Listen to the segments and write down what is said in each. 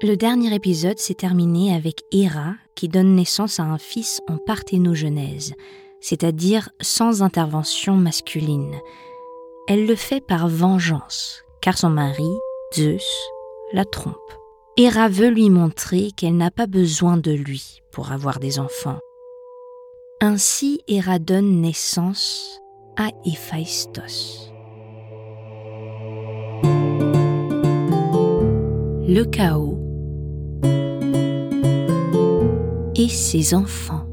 Le dernier épisode s'est terminé avec Héra qui donne naissance à un fils en parthénogenèse, c'est-à-dire sans intervention masculine. Elle le fait par vengeance, car son mari, Zeus, la trompe. Héra veut lui montrer qu'elle n'a pas besoin de lui pour avoir des enfants. Ainsi, Héra donne naissance à Héphaïstos. Le chaos et ses enfants.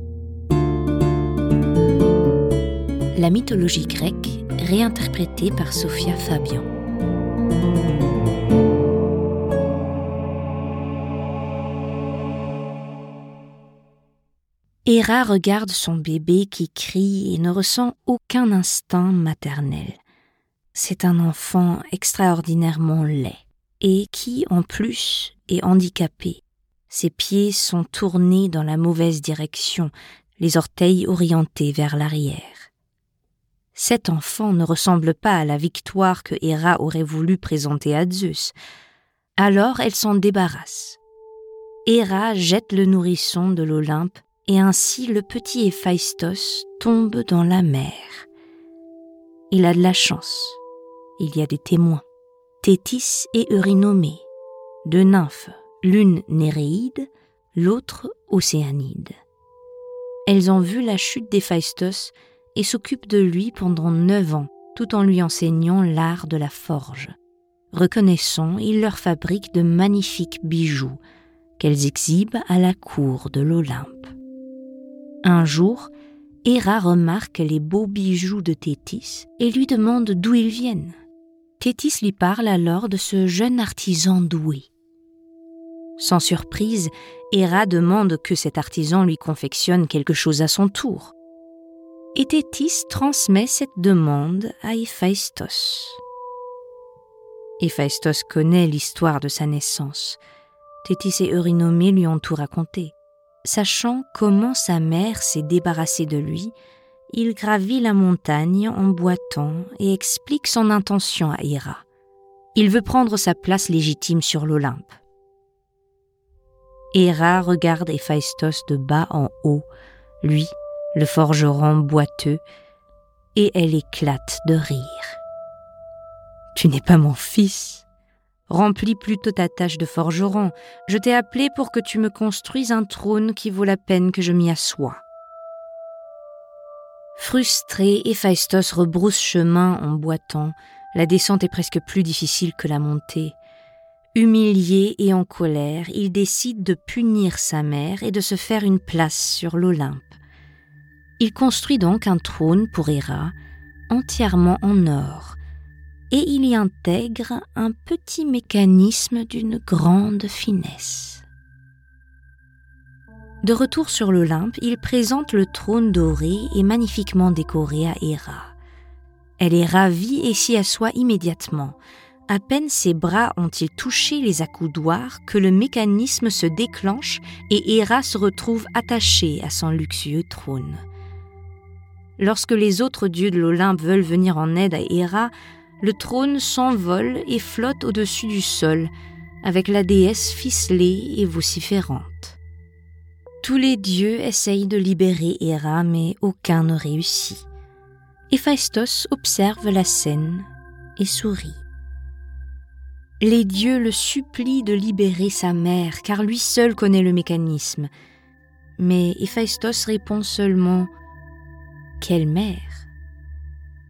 La mythologie grecque réinterprétée par Sophia Fabian. Héra regarde son bébé qui crie et ne ressent aucun instinct maternel. C'est un enfant extraordinairement laid et qui, en plus, est handicapé. Ses pieds sont tournés dans la mauvaise direction, les orteils orientés vers l'arrière. Cet enfant ne ressemble pas à la victoire que Héra aurait voulu présenter à Zeus. Alors elle s'en débarrasse. Héra jette le nourrisson de l'Olympe et ainsi le petit Héphaïstos tombe dans la mer. Il a de la chance. Il y a des témoins. Thétis et Eurynomée, deux nymphes, l'une Néréide, l'autre Océanide. Elles ont vu la chute d'Héphaïstos et s'occupent de lui pendant neuf ans, tout en lui enseignant l'art de la forge. Reconnaissant, ils leur fabriquent de magnifiques bijoux qu'elles exhibent à la cour de l'Olympe. Un jour, Héra remarque les beaux bijoux de Thétis et lui demande d'où ils viennent. Thétis lui parle alors de ce jeune artisan doué. Sans surprise, Héra demande que cet artisan lui confectionne quelque chose à son tour. Et Thétis transmet cette demande à Héphaïstos. Héphaïstos connaît l'histoire de sa naissance. Thétis et Eurynomée lui ont tout raconté. Sachant comment sa mère s'est débarrassée de lui, il gravit la montagne en boitant et explique son intention à Héra. Il veut prendre sa place légitime sur l'Olympe. Héra regarde Héphaïstos de bas en haut, lui, le forgeron boiteux, et elle éclate de rire. Tu n'es pas mon fils, Remplis plutôt ta tâche de forgeron. Je t'ai appelé pour que tu me construises un trône qui vaut la peine que je m'y assoie. Frustré, Héphaïstos rebrousse chemin en boitant. La descente est presque plus difficile que la montée. Humilié et en colère, il décide de punir sa mère et de se faire une place sur l'Olympe. Il construit donc un trône pour Héra, entièrement en or, et il y intègre un petit mécanisme d'une grande finesse. De retour sur l'Olympe, il présente le trône doré et magnifiquement décoré à Héra. Elle est ravie et s'y assoit immédiatement. À peine ses bras ont-ils touché les accoudoirs que le mécanisme se déclenche et Héra se retrouve attachée à son luxueux trône. Lorsque les autres dieux de l'Olympe veulent venir en aide à Héra, le trône s'envole et flotte au-dessus du sol, avec la déesse ficelée et vociférante. Tous les dieux essayent de libérer Héra, mais aucun ne réussit. Héphaïstos observe la scène et sourit. Les dieux le supplient de libérer sa mère, car lui seul connaît le mécanisme. Mais Héphaïstos répond seulement Quelle mère?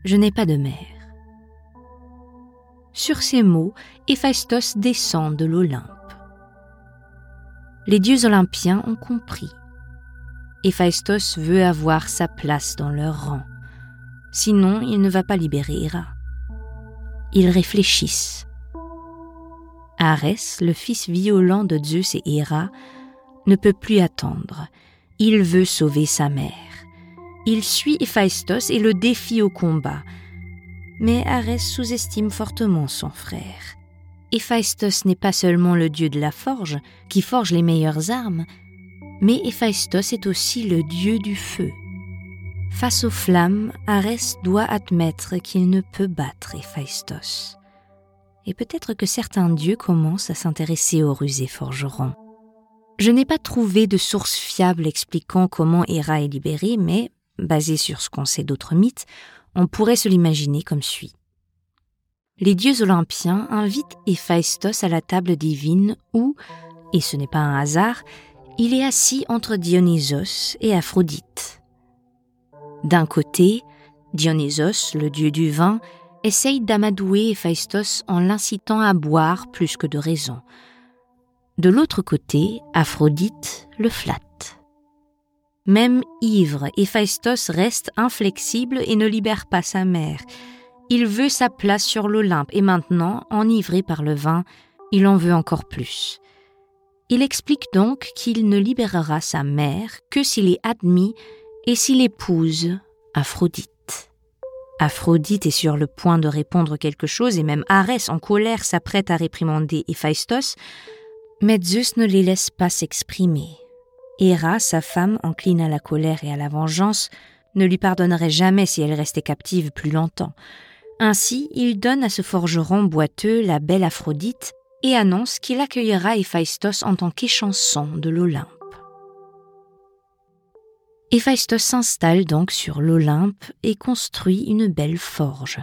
Je n'ai pas de mère. Sur ces mots, Héphaïstos descend de l'Olympe. Les dieux olympiens ont compris. Héphaïstos veut avoir sa place dans leur rang. Sinon, il ne va pas libérer. Ils réfléchissent. Arès, le fils violent de Zeus et Héra, ne peut plus attendre. Il veut sauver sa mère. Il suit Héphaïstos et le défie au combat, mais Arès sous-estime fortement son frère. Héphaïstos n'est pas seulement le dieu de la forge, qui forge les meilleures armes, mais Héphaïstos est aussi le dieu du feu. Face aux flammes, Arès doit admettre qu'il ne peut battre Héphaïstos. Et peut-être que certains dieux commencent à s'intéresser aux rusés forgerons. Je n'ai pas trouvé de source fiable expliquant comment Héra est libérée, mais, basé sur ce qu'on sait d'autres mythes, on pourrait se l'imaginer comme suit. Les dieux olympiens invitent Héphaïstos à la table divine où, et ce n'est pas un hasard, il est assis entre Dionysos et Aphrodite. D'un côté, Dionysos, le dieu du vin, essaye d'amadouer Héphaïstos en l'incitant à boire plus que de raison. De l'autre côté, Aphrodite le flatte. Même ivre, Héphaïstos reste inflexible et ne libère pas sa mère. Il veut sa place sur l'Olympe et maintenant, enivré par le vin, il en veut encore plus. Il explique donc qu'il ne libérera sa mère que s'il est admis et s'il épouse Aphrodite. Aphrodite est sur le point de répondre quelque chose et même Arès en colère s'apprête à réprimander Héphaïstos, mais Zeus ne les laisse pas s'exprimer. Héra, sa femme, encline à la colère et à la vengeance, ne lui pardonnerait jamais si elle restait captive plus longtemps. Ainsi, il donne à ce forgeron boiteux la belle Aphrodite et annonce qu'il accueillera Héphaïstos en tant qu'échanson de l'Olympe. Héphaïstos s'installe donc sur l'Olympe et construit une belle forge.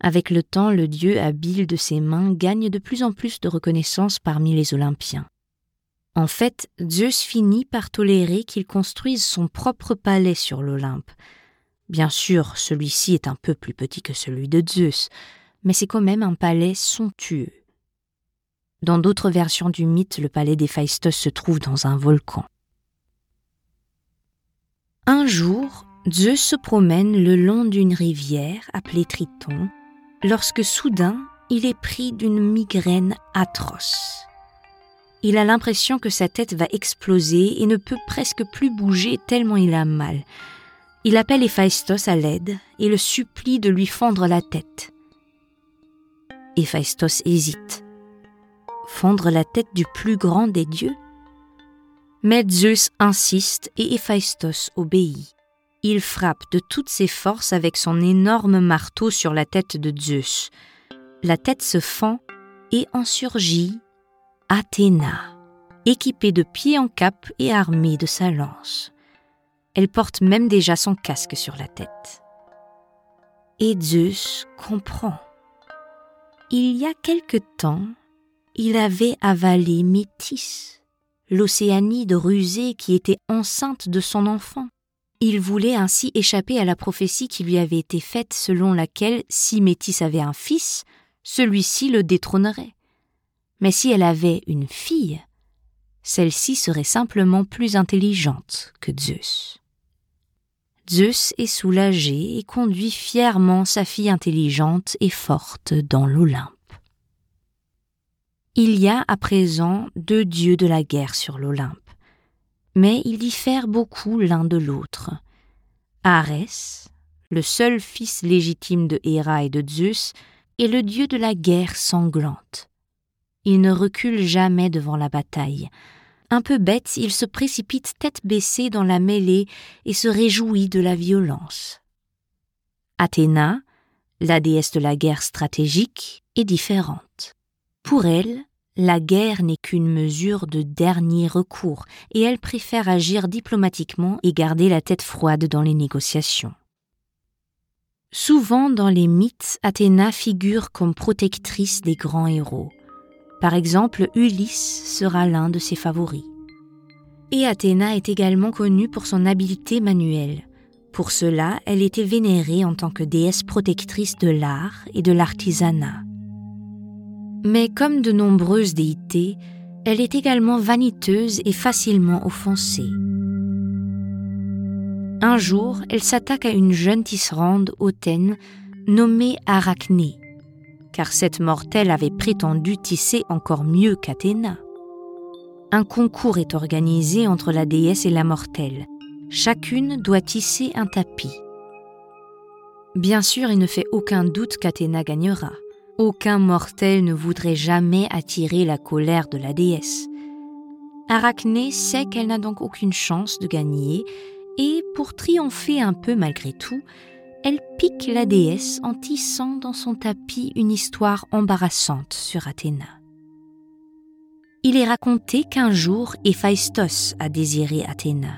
Avec le temps, le dieu habile de ses mains gagne de plus en plus de reconnaissance parmi les Olympiens. En fait, Zeus finit par tolérer qu'il construise son propre palais sur l'Olympe. Bien sûr, celui-ci est un peu plus petit que celui de Zeus, mais c'est quand même un palais somptueux. Dans d'autres versions du mythe, le palais d'Héphaïstos se trouve dans un volcan. Un jour, Zeus se promène le long d'une rivière appelée Triton, lorsque soudain il est pris d'une migraine atroce. Il a l'impression que sa tête va exploser et ne peut presque plus bouger tellement il a mal. Il appelle Héphaïstos à l'aide et le supplie de lui fendre la tête. Héphaïstos hésite. Fendre la tête du plus grand des dieux? Mais Zeus insiste et Héphaïstos obéit. Il frappe de toutes ses forces avec son énorme marteau sur la tête de Zeus. La tête se fend et en surgit Athéna, équipée de pieds en cap et armée de sa lance. Elle porte même déjà son casque sur la tête. Et Zeus comprend. Il y a quelque temps, il avait avalé Métis, l'Océanie de rusée qui était enceinte de son enfant. Il voulait ainsi échapper à la prophétie qui lui avait été faite selon laquelle si Métis avait un fils, celui-ci le détrônerait. Mais si elle avait une fille, celle-ci serait simplement plus intelligente que Zeus. Zeus est soulagé et conduit fièrement sa fille intelligente et forte dans l'Olympe. Il y a à présent deux dieux de la guerre sur l'Olympe, mais ils diffèrent beaucoup l'un de l'autre. Arès, le seul fils légitime de Héra et de Zeus, est le dieu de la guerre sanglante. Il ne recule jamais devant la bataille. Un peu bête, il se précipite tête baissée dans la mêlée et se réjouit de la violence. Athéna, la déesse de la guerre stratégique, est différente. Pour elle, la guerre n'est qu'une mesure de dernier recours, et elle préfère agir diplomatiquement et garder la tête froide dans les négociations. Souvent dans les mythes, Athéna figure comme protectrice des grands héros. Par exemple, Ulysse sera l'un de ses favoris. Et Athéna est également connue pour son habileté manuelle. Pour cela, elle était vénérée en tant que déesse protectrice de l'art et de l'artisanat. Mais comme de nombreuses déités, elle est également vaniteuse et facilement offensée. Un jour, elle s'attaque à une jeune tisserande hautaine nommée Arachné, car cette mortelle avait prétendu tisser encore mieux qu'Athéna. Un concours est organisé entre la déesse et la mortelle. Chacune doit tisser un tapis. Bien sûr, il ne fait aucun doute qu'Athéna gagnera. Aucun mortel ne voudrait jamais attirer la colère de la déesse. Arachné sait qu'elle n'a donc aucune chance de gagner, et pour triompher un peu malgré tout, elle pique la déesse en tissant dans son tapis une histoire embarrassante sur Athéna. Il est raconté qu'un jour Héphaïstos a désiré Athéna.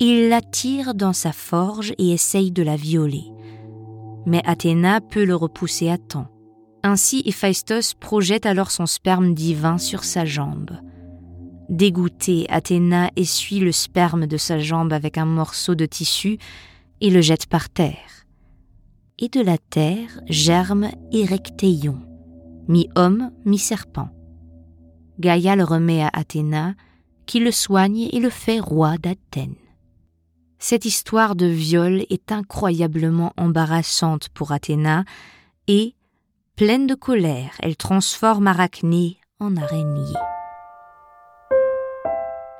Il l'attire dans sa forge et essaye de la violer. Mais Athéna peut le repousser à temps. Ainsi Héphaïstos projette alors son sperme divin sur sa jambe. Dégoûtée, Athéna essuie le sperme de sa jambe avec un morceau de tissu et le jette par terre. Et de la terre germe Érectéion, mi-homme, mi-serpent. Gaïa le remet à Athéna, qui le soigne et le fait roi d'Athènes. Cette histoire de viol est incroyablement embarrassante pour Athéna et, pleine de colère, elle transforme Arachné en araignée.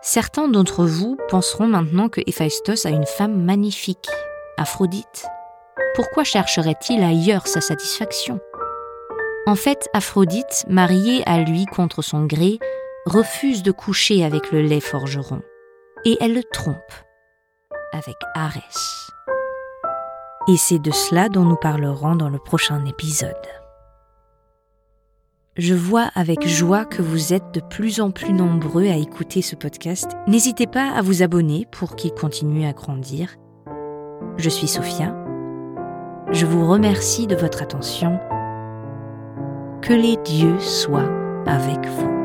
Certains d'entre vous penseront maintenant que Héphaïstos a une femme magnifique, Aphrodite. Pourquoi chercherait-il ailleurs sa satisfaction? En fait, Aphrodite, mariée à lui contre son gré, refuse de coucher avec le lait forgeron. Et elle le trompe avec Arès. Et c'est de cela dont nous parlerons dans le prochain épisode. Je vois avec joie que vous êtes de plus en plus nombreux à écouter ce podcast. N'hésitez pas à vous abonner pour qu'il continue à grandir. Je suis Sophia. Je vous remercie de votre attention. Que les dieux soient avec vous.